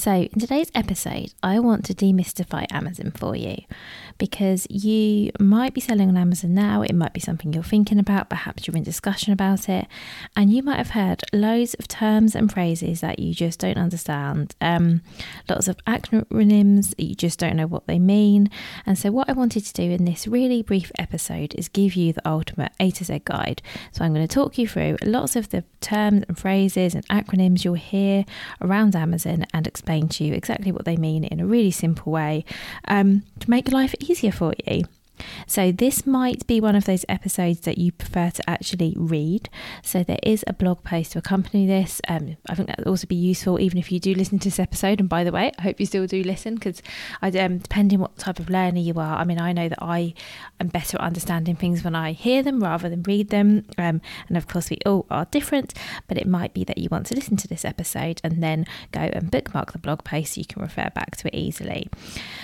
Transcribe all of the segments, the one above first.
So, in today's episode, I want to demystify Amazon for you because you might be selling on Amazon now. It might be something you're thinking about, perhaps you're in discussion about it, and you might have heard loads of terms and phrases that you just don't understand, um, lots of acronyms that you just don't know what they mean. And so, what I wanted to do in this really brief episode is give you the ultimate A to Z guide. So, I'm going to talk you through lots of the terms and phrases and acronyms you'll hear around Amazon and explain explain to you exactly what they mean in a really simple way um, to make life easier for you. So, this might be one of those episodes that you prefer to actually read. So, there is a blog post to accompany this. Um, I think that would also be useful, even if you do listen to this episode. And by the way, I hope you still do listen because, um, depending what type of learner you are, I mean, I know that I am better at understanding things when I hear them rather than read them. Um, and of course, we all are different, but it might be that you want to listen to this episode and then go and bookmark the blog post so you can refer back to it easily.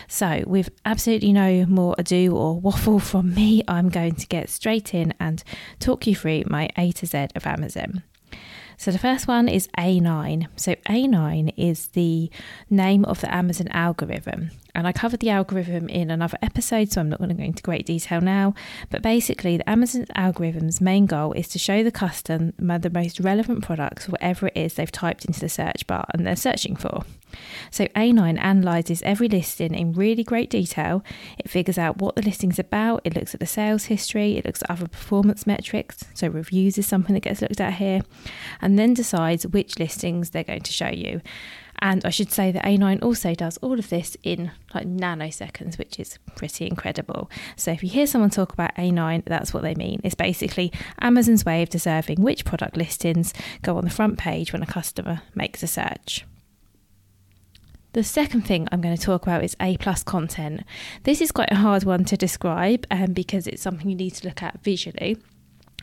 So, with absolutely no more ado or waffle from me, I'm going to get straight in and talk you through my A to Z of Amazon. So the first one is A9. So A9 is the name of the Amazon algorithm. And I covered the algorithm in another episode, so I'm not going to go into great detail now. But basically, the Amazon algorithm's main goal is to show the customer the most relevant products, whatever it is they've typed into the search bar and they're searching for. So A9 analyzes every listing in really great detail. It figures out what the listing's about, it looks at the sales history, it looks at other performance metrics. So reviews is something that gets looked at here, and then decides which listings they're going to show you. And I should say that A9 also does all of this in like nanoseconds, which is pretty incredible. So if you hear someone talk about A9, that's what they mean. It's basically Amazon's way of deserving which product listings go on the front page when a customer makes a search. The second thing I'm going to talk about is A plus content. This is quite a hard one to describe um, because it's something you need to look at visually.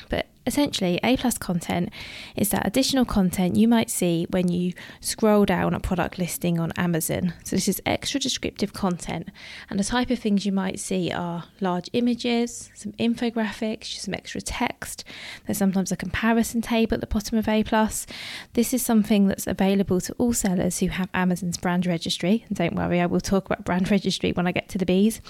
But essentially, A plus content is that additional content you might see when you scroll down a product listing on Amazon. So, this is extra descriptive content, and the type of things you might see are large images, some infographics, some extra text. There's sometimes a comparison table at the bottom of A plus. This is something that's available to all sellers who have Amazon's brand registry. And don't worry, I will talk about brand registry when I get to the B's.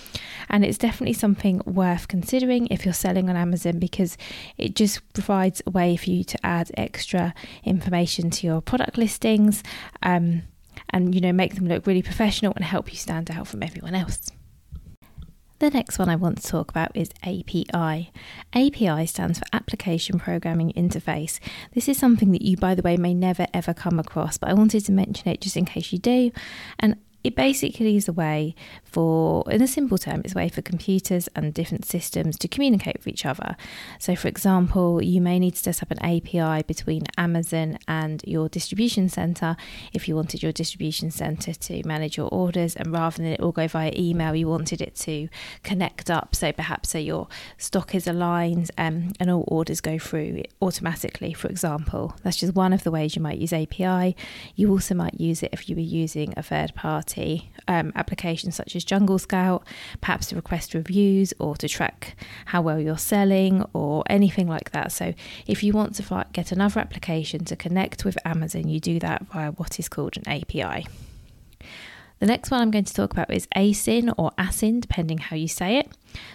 And it's definitely something worth considering if you're selling on Amazon because it just provides a way for you to add extra information to your product listings um, and you know make them look really professional and help you stand out from everyone else. The next one I want to talk about is API. API stands for Application Programming Interface. This is something that you, by the way, may never ever come across, but I wanted to mention it just in case you do. And it basically is a way for, in a simple term, it's a way for computers and different systems to communicate with each other. So, for example, you may need to set up an API between Amazon and your distribution center if you wanted your distribution center to manage your orders, and rather than it all go via email, you wanted it to connect up. So, perhaps so your stock is aligned um, and all orders go through automatically, for example. That's just one of the ways you might use API. You also might use it if you were using a third party party um, applications such as Jungle Scout, perhaps to request reviews or to track how well you're selling or anything like that. So, if you want to get another application to connect with Amazon, you do that via what is called an API. The next one I'm going to talk about is ASIN or ASIN, depending how you say it.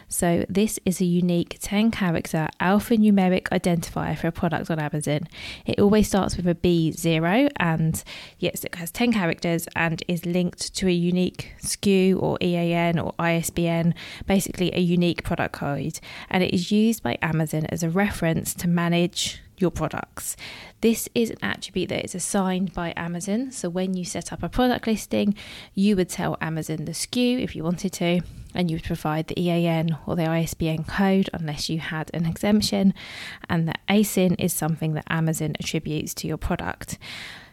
So, this is a unique 10 character alphanumeric identifier for a product on Amazon. It always starts with a B0 and yes, it has 10 characters and is linked to a unique SKU or EAN or ISBN, basically a unique product code. And it is used by Amazon as a reference to manage your products. This is an attribute that is assigned by Amazon. So when you set up a product listing, you would tell Amazon the SKU if you wanted to, and you would provide the EAN or the ISBN code unless you had an exemption. And the ASIN is something that Amazon attributes to your product.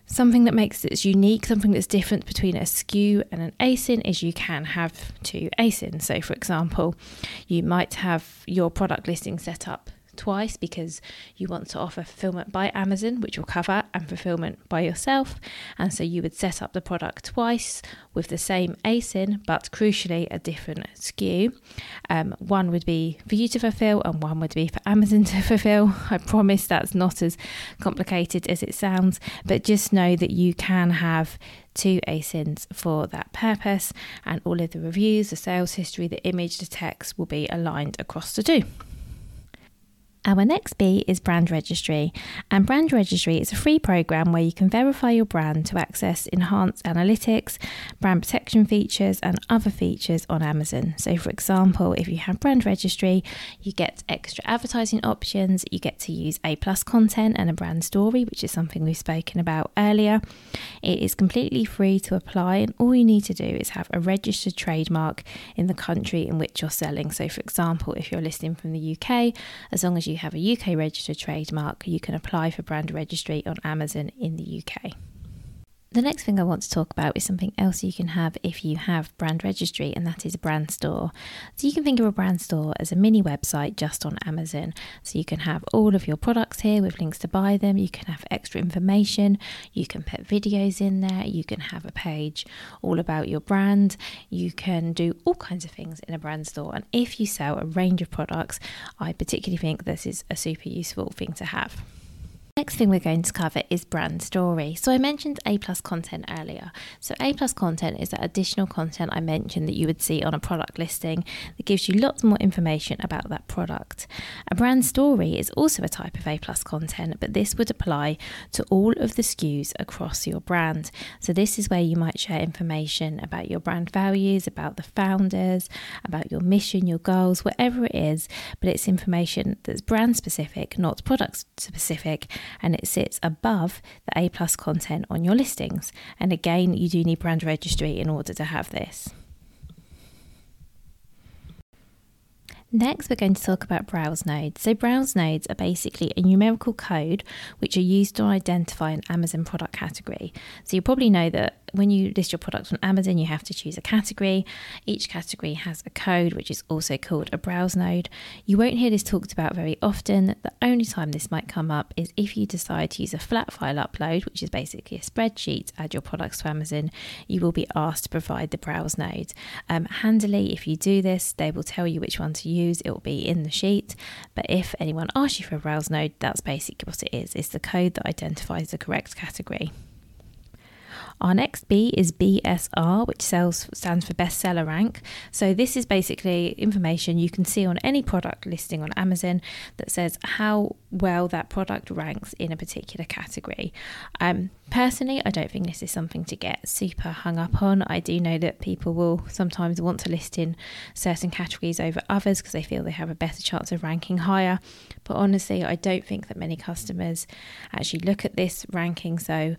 Something that makes it unique, something that's different between a SKU and an ASIN is you can have two ASINs. So, for example, you might have your product listing set up twice because you want to offer fulfillment by Amazon, which will cover, and fulfillment by yourself. And so you would set up the product twice with the same ASIN, but crucially a different SKU. Um, one would be for you to fulfill, and one would be for Amazon to fulfill. I promise that's not as complicated as it sounds, but just know that you can have two ASINs for that purpose, and all of the reviews, the sales history, the image, the text will be aligned across the two. Our next B is brand registry, and brand registry is a free program where you can verify your brand to access enhanced analytics, brand protection features, and other features on Amazon. So, for example, if you have brand registry, you get extra advertising options, you get to use A plus content and a brand story, which is something we've spoken about earlier. It is completely free to apply, and all you need to do is have a registered trademark in the country in which you're selling. So, for example, if you're listing from the UK, as long as you you have a UK registered trademark, you can apply for brand registry on Amazon in the UK. The next thing I want to talk about is something else you can have if you have brand registry, and that is a brand store. So you can think of a brand store as a mini website just on Amazon. So you can have all of your products here with links to buy them, you can have extra information, you can put videos in there, you can have a page all about your brand, you can do all kinds of things in a brand store. And if you sell a range of products, I particularly think this is a super useful thing to have. Next thing we're going to cover is brand story. So I mentioned A plus content earlier. So A plus content is that additional content I mentioned that you would see on a product listing that gives you lots more information about that product. A brand story is also a type of A plus content, but this would apply to all of the SKUs across your brand. So this is where you might share information about your brand values, about the founders, about your mission, your goals, whatever it is, but it's information that's brand specific, not product specific and it sits above the A plus content on your listings. And again, you do need brand registry in order to have this. Next, we're going to talk about browse nodes. So, browse nodes are basically a numerical code which are used to identify an Amazon product category. So, you probably know that when you list your products on Amazon, you have to choose a category. Each category has a code, which is also called a browse node. You won't hear this talked about very often. The only time this might come up is if you decide to use a flat file upload, which is basically a spreadsheet, add your products to Amazon, you will be asked to provide the browse node. Um, handily, if you do this, they will tell you which one to use. It will be in the sheet. But if anyone asks you for a browse node, that's basically what it is. It's the code that identifies the correct category. Our next B is BSR, which sells, stands for bestseller rank. So, this is basically information you can see on any product listing on Amazon that says how well that product ranks in a particular category. Um, personally, I don't think this is something to get super hung up on. I do know that people will sometimes want to list in certain categories over others because they feel they have a better chance of ranking higher. But honestly, I don't think that many customers actually look at this ranking. So,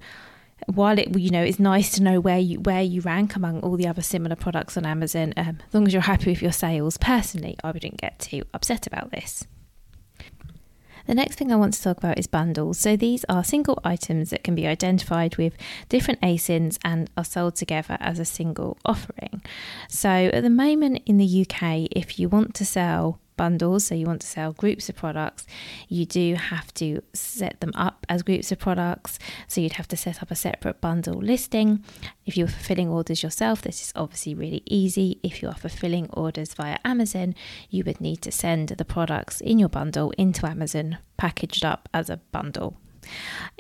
while it you know it's nice to know where you where you rank among all the other similar products on Amazon, um, as long as you're happy with your sales, personally, I wouldn't get too upset about this. The next thing I want to talk about is bundles. So these are single items that can be identified with different ASINs and are sold together as a single offering. So at the moment in the UK, if you want to sell bundles, so you want to sell groups of products, you do have to set them up as groups of products. So you'd have to set up a separate bundle listing. If you're fulfilling orders yourself, this is obviously really easy. If you are fulfilling orders via Amazon, you would need to send the products in your bundle into Amazon packaged up as a bundle.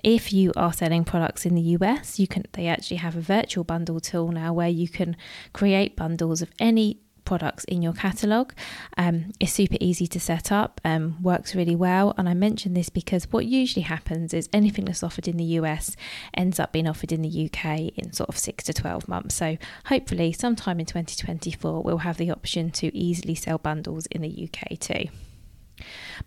If you are selling products in the US, you can they actually have a virtual bundle tool now where you can create bundles of any products in your catalogue. Um, it's super easy to set up, um, works really well. And I mention this because what usually happens is anything that's offered in the US ends up being offered in the UK in sort of six to 12 months. So hopefully, sometime in 2024, we'll have the option to easily sell bundles in the UK too.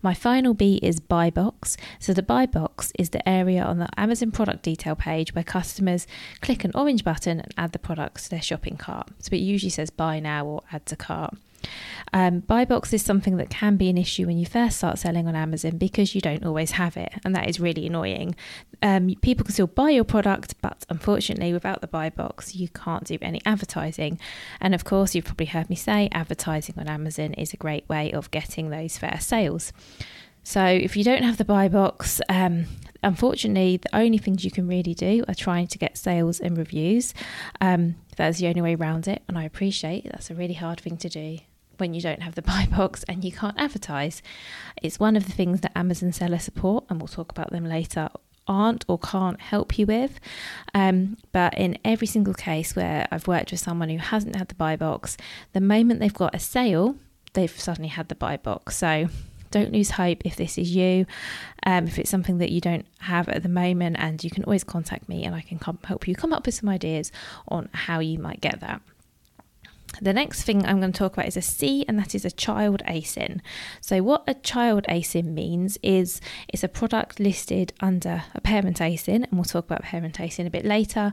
My final B is buy box. So the buy box is the area on the Amazon product detail page where customers click an orange button and add the products to their shopping cart. So it usually says buy now or add to cart. Um, buy box is something that can be an issue when you first start selling on Amazon because you don't always have it, and that is really annoying. Um, people can still buy your product, but unfortunately, without the buy box, you can't do any advertising. And of course, you've probably heard me say advertising on Amazon is a great way of getting those first sales. So if you don't have the buy box, um, unfortunately, the only things you can really do are trying to get sales and reviews. Um, that's the only way around it, and I appreciate that's a really hard thing to do when you don't have the buy box and you can't advertise. It's one of the things that Amazon seller support, and we'll talk about them later, aren't or can't help you with. Um, but in every single case where I've worked with someone who hasn't had the buy box, the moment they've got a sale, they've suddenly had the buy box. So don't lose hope if this is you. Um, if it's something that you don't have at the moment, and you can always contact me and I can come, help you come up with some ideas on how you might get that. The next thing I'm going to talk about is a C, and that is a child ASIN. So, what a child ASIN means is it's a product listed under a parent ASIN, and we'll talk about parent ASIN a bit later,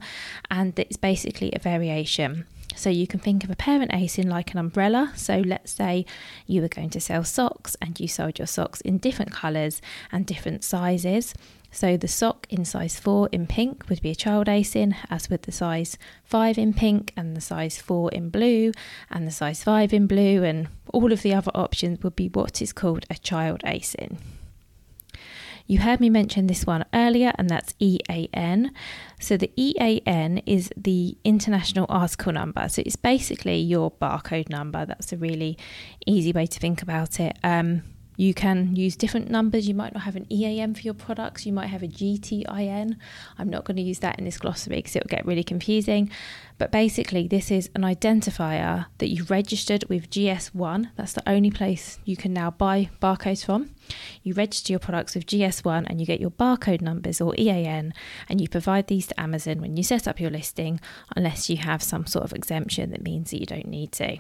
and it's basically a variation. So you can think of a parent ASIN like an umbrella. So let's say you were going to sell socks and you sold your socks in different colours and different sizes. So the sock in size 4 in pink would be a child ASIN, as would the size 5 in pink and the size 4 in blue and the size 5 in blue, and all of the other options would be what is called a child ASIN. You heard me mention this one earlier, and that's EAN. So the EAN is the international article number. So it's basically your barcode number. That's a really easy way to think about it. Um, you can use different numbers. You might not have an EAN for your products. You might have a GTIN. I'm not going to use that in this glossary because it will get really confusing. But basically, this is an identifier that you've registered with GS1. That's the only place you can now buy barcodes from. You register your products with GS1 and you get your barcode numbers or EAN, and you provide these to Amazon when you set up your listing, unless you have some sort of exemption that means that you don't need to.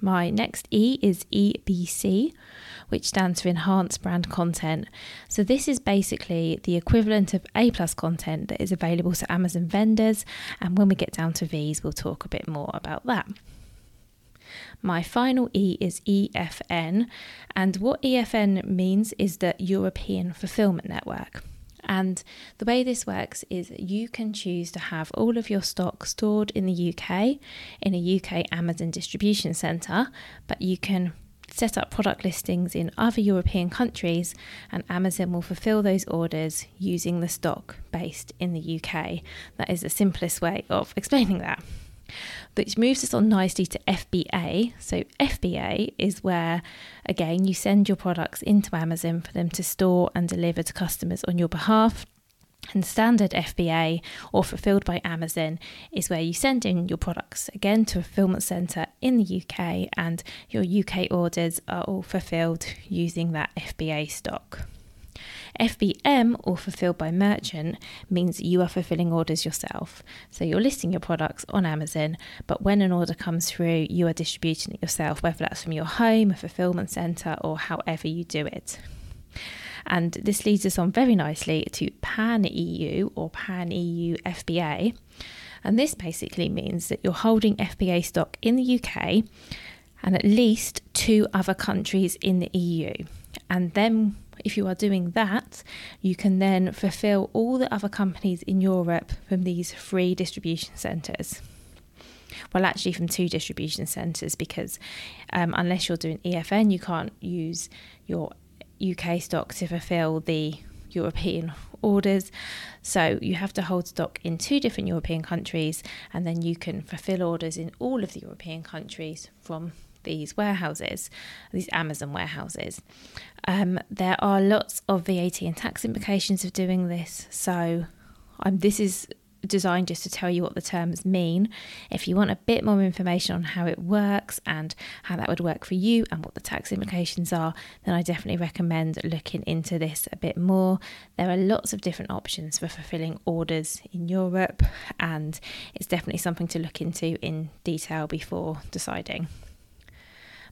My next E is EBC, which stands for Enhanced Brand Content. So, this is basically the equivalent of A plus content that is available to Amazon vendors. And when we get down to V's, we'll talk a bit more about that. My final E is EFN, and what EFN means is the European Fulfillment Network. And the way this works is you can choose to have all of your stock stored in the UK in a UK Amazon distribution centre, but you can set up product listings in other European countries, and Amazon will fulfill those orders using the stock based in the UK. That is the simplest way of explaining that which moves us on nicely to FBA. So, FBA is where, again, you send your products into Amazon for them to store and deliver to customers on your behalf. And standard FBA or fulfilled by Amazon is where you send in your products again to a fulfillment centre in the UK, and your UK orders are all fulfilled using that FBA stock. FBM or fulfilled by merchant means you are fulfilling orders yourself. So you're listing your products on Amazon, but when an order comes through, you are distributing it yourself, whether that's from your home, a fulfillment centre, or however you do it. And this leads us on very nicely to Pan EU or Pan EU FBA. And this basically means that you're holding FBA stock in the UK and at least two other countries in the EU. And then if you are doing that, you can then fulfill all the other companies in Europe from these free distribution centres. well, actually, from two distribution centres because um, unless you're doing EFN, you can't use your UK stock to fulfil the European orders. So you have to hold stock in two different European countries, and then you can fulfill orders in all of the European countries from these warehouses, these Amazon warehouses. Um, there are lots of VAT and tax implications of doing this. So um, this is designed just to tell you what the terms mean. If you want a bit more information on how it works and how that would work for you and what the tax implications are, then I definitely recommend looking into this a bit more. There are lots of different options for fulfilling orders in Europe, and it's definitely something to look into in detail before deciding.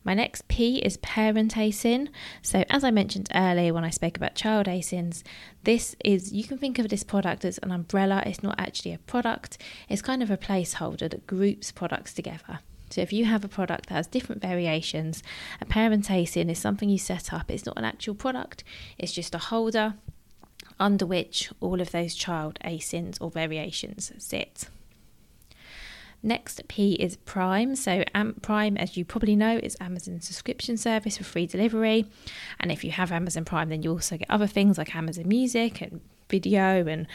My next P is parent ASIN. So, as I mentioned earlier when I spoke about child ASINs, this is you can think of this product as an umbrella. It's not actually a product, it's kind of a placeholder that groups products together. So, if you have a product that has different variations, a parent ASIN is something you set up. It's not an actual product, it's just a holder under which all of those child ASINs or variations sit. Next P is Prime. So um, Prime, as you probably know, is Amazon's subscription service for free delivery. And if you have Amazon Prime, then you also get other things like Amazon Music and video and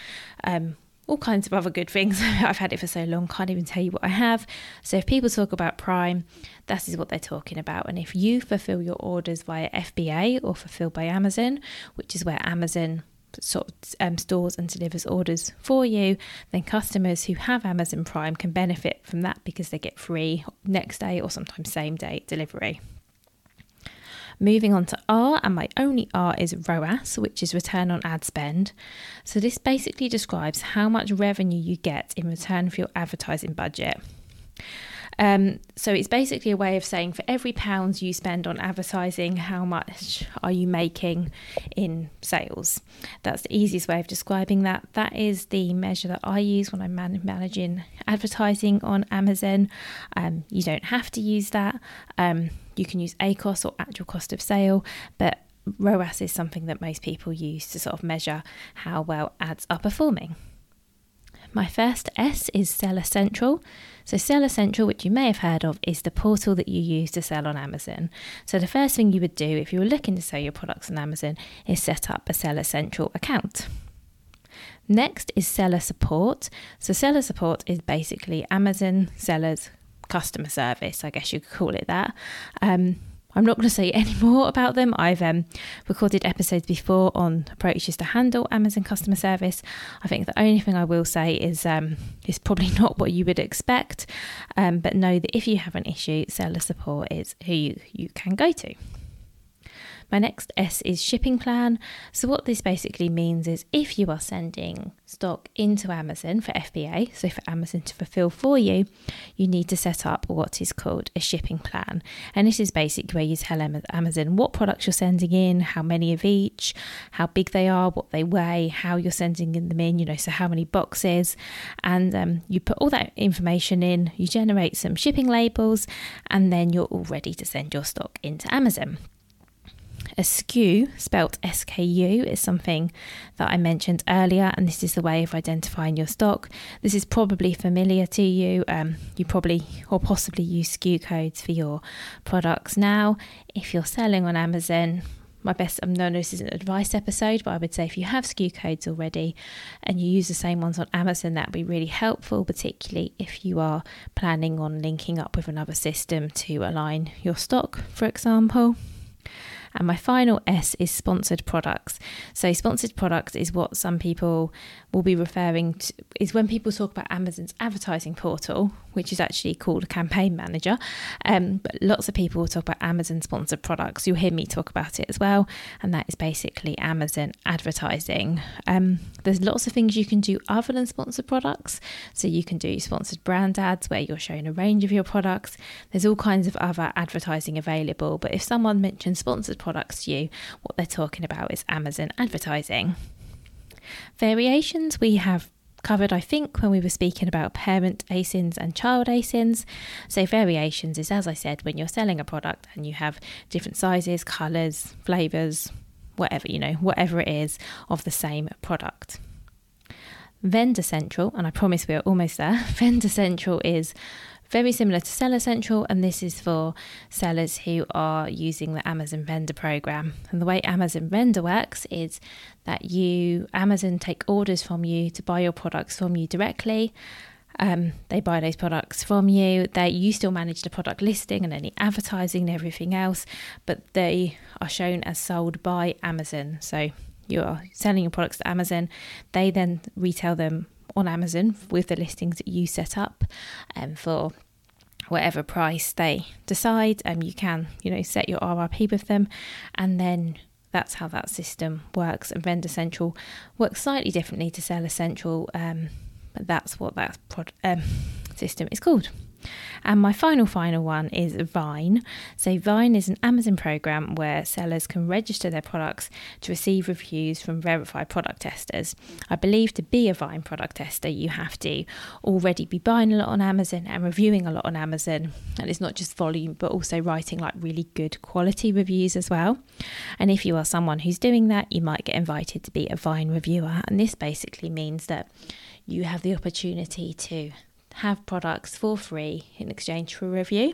um, all kinds of other good things. I've had it for so long, can't even tell you what I have. So if people talk about Prime, that is what they're talking about. And if you fulfill your orders via FBA or fulfilled by Amazon, which is where Amazon sort of um, stores and delivers orders for you, then customers who have Amazon Prime can benefit from that because they get free next day or sometimes same day delivery. Moving on to R, and my only R is ROAS, which is return on ad spend. So, this basically describes how much revenue you get in return for your advertising budget. Um, so it's basically a way of saying for every pound you spend on advertising, how much are you making in sales? That's the easiest way of describing that. That is the measure that I use when I'm man- managing advertising on Amazon. Um, you don't have to use that. Um, you can use ACOS or actual cost of sale, but ROAS is something that most people use to sort of measure how well ads are performing. My first S is Seller Central. So, Seller Central, which you may have heard of, is the portal that you use to sell on Amazon. So, the first thing you would do if you were looking to sell your products on Amazon is set up a Seller Central account. Next is seller support. So, seller support is basically Amazon sellers' customer service, I guess you could call it that. Um, I'm not going to say any more about them. I've um, recorded episodes before on approaches to handle Amazon customer service. I think the only thing I will say is um, it's probably not what you would expect, um, but know that if you have an issue, seller support is who you, you can go to. My next S is shipping plan. So, what this basically means is if you are sending stock into Amazon for FBA, so for Amazon to fulfill for you, you need to set up what is called a shipping plan. And this is basically where you tell Amazon what products you're sending in, how many of each, how big they are, what they weigh, how you're sending them in, you know, so how many boxes. And um, you put all that information in, you generate some shipping labels, and then you're all ready to send your stock into Amazon. A SKU, spelt SKU, is something that I mentioned earlier, and this is the way of identifying your stock. This is probably familiar to you. Um, you probably or possibly use SKU codes for your products now. If you're selling on Amazon, my best I'm no this is an advice episode, but I would say if you have SKU codes already and you use the same ones on Amazon, that would be really helpful, particularly if you are planning on linking up with another system to align your stock, for example. And my final S is sponsored products. So, sponsored products is what some people will be referring to, is when people talk about Amazon's advertising portal, which is actually called a campaign manager. Um, but lots of people will talk about Amazon sponsored products. You'll hear me talk about it as well. And that is basically Amazon advertising. Um, there's lots of things you can do other than sponsored products. So, you can do sponsored brand ads where you're showing a range of your products. There's all kinds of other advertising available. But if someone mentions sponsored products to you, what they're talking about is Amazon advertising. Variations we have covered, I think, when we were speaking about parent ASINs and child ASINs. So, variations is, as I said, when you're selling a product and you have different sizes, colours, flavours, whatever, you know, whatever it is of the same product. Vendor Central, and I promise we are almost there. Vendor Central is very similar to Seller Central, and this is for sellers who are using the Amazon Vendor Program. And the way Amazon Vendor works is that you Amazon take orders from you to buy your products from you directly. Um, they buy those products from you. They you still manage the product listing and any advertising and everything else, but they are shown as sold by Amazon. So you are selling your products to Amazon. They then retail them on Amazon with the listings that you set up um, for whatever price they decide. Um, you can, you know, set your RRP with them, and then that's how that system works. And Vendor Central works slightly differently to Seller Central, um, but that's what that prod, um, system is called. And my final, final one is Vine. So, Vine is an Amazon program where sellers can register their products to receive reviews from verified product testers. I believe to be a Vine product tester, you have to already be buying a lot on Amazon and reviewing a lot on Amazon. And it's not just volume, but also writing like really good quality reviews as well. And if you are someone who's doing that, you might get invited to be a Vine reviewer. And this basically means that you have the opportunity to have products for free in exchange for a review.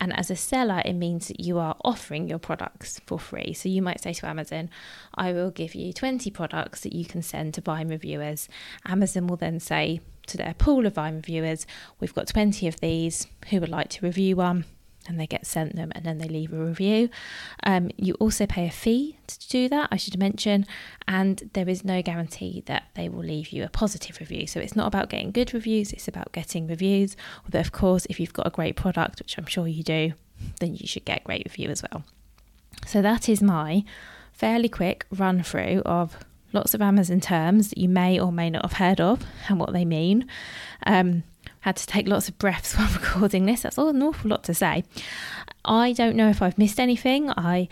And as a seller, it means that you are offering your products for free. So you might say to Amazon, I will give you 20 products that you can send to Vine reviewers. Amazon will then say to their pool of Vine reviewers, We've got 20 of these who would like to review one and they get sent them and then they leave a review. Um, you also pay a fee to do that, I should mention, and there is no guarantee that they will leave you a positive review. So it's not about getting good reviews, it's about getting reviews. Although, of course, if you've got a great product, which I'm sure you do, then you should get a great review as well. So that is my fairly quick run through of lots of Amazon terms that you may or may not have heard of and what they mean. Um, had to take lots of breaths while recording this. That's all an awful lot to say. I don't know if I've missed anything. I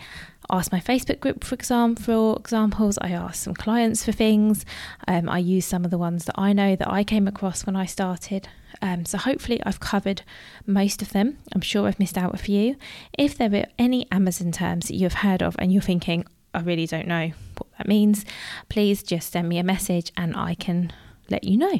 asked my Facebook group for for examples. I asked some clients for things. Um, I used some of the ones that I know that I came across when I started. Um, so hopefully I've covered most of them. I'm sure I've missed out a few. If there are any Amazon terms that you have heard of and you're thinking, I really don't know what that means, please just send me a message and I can let you know.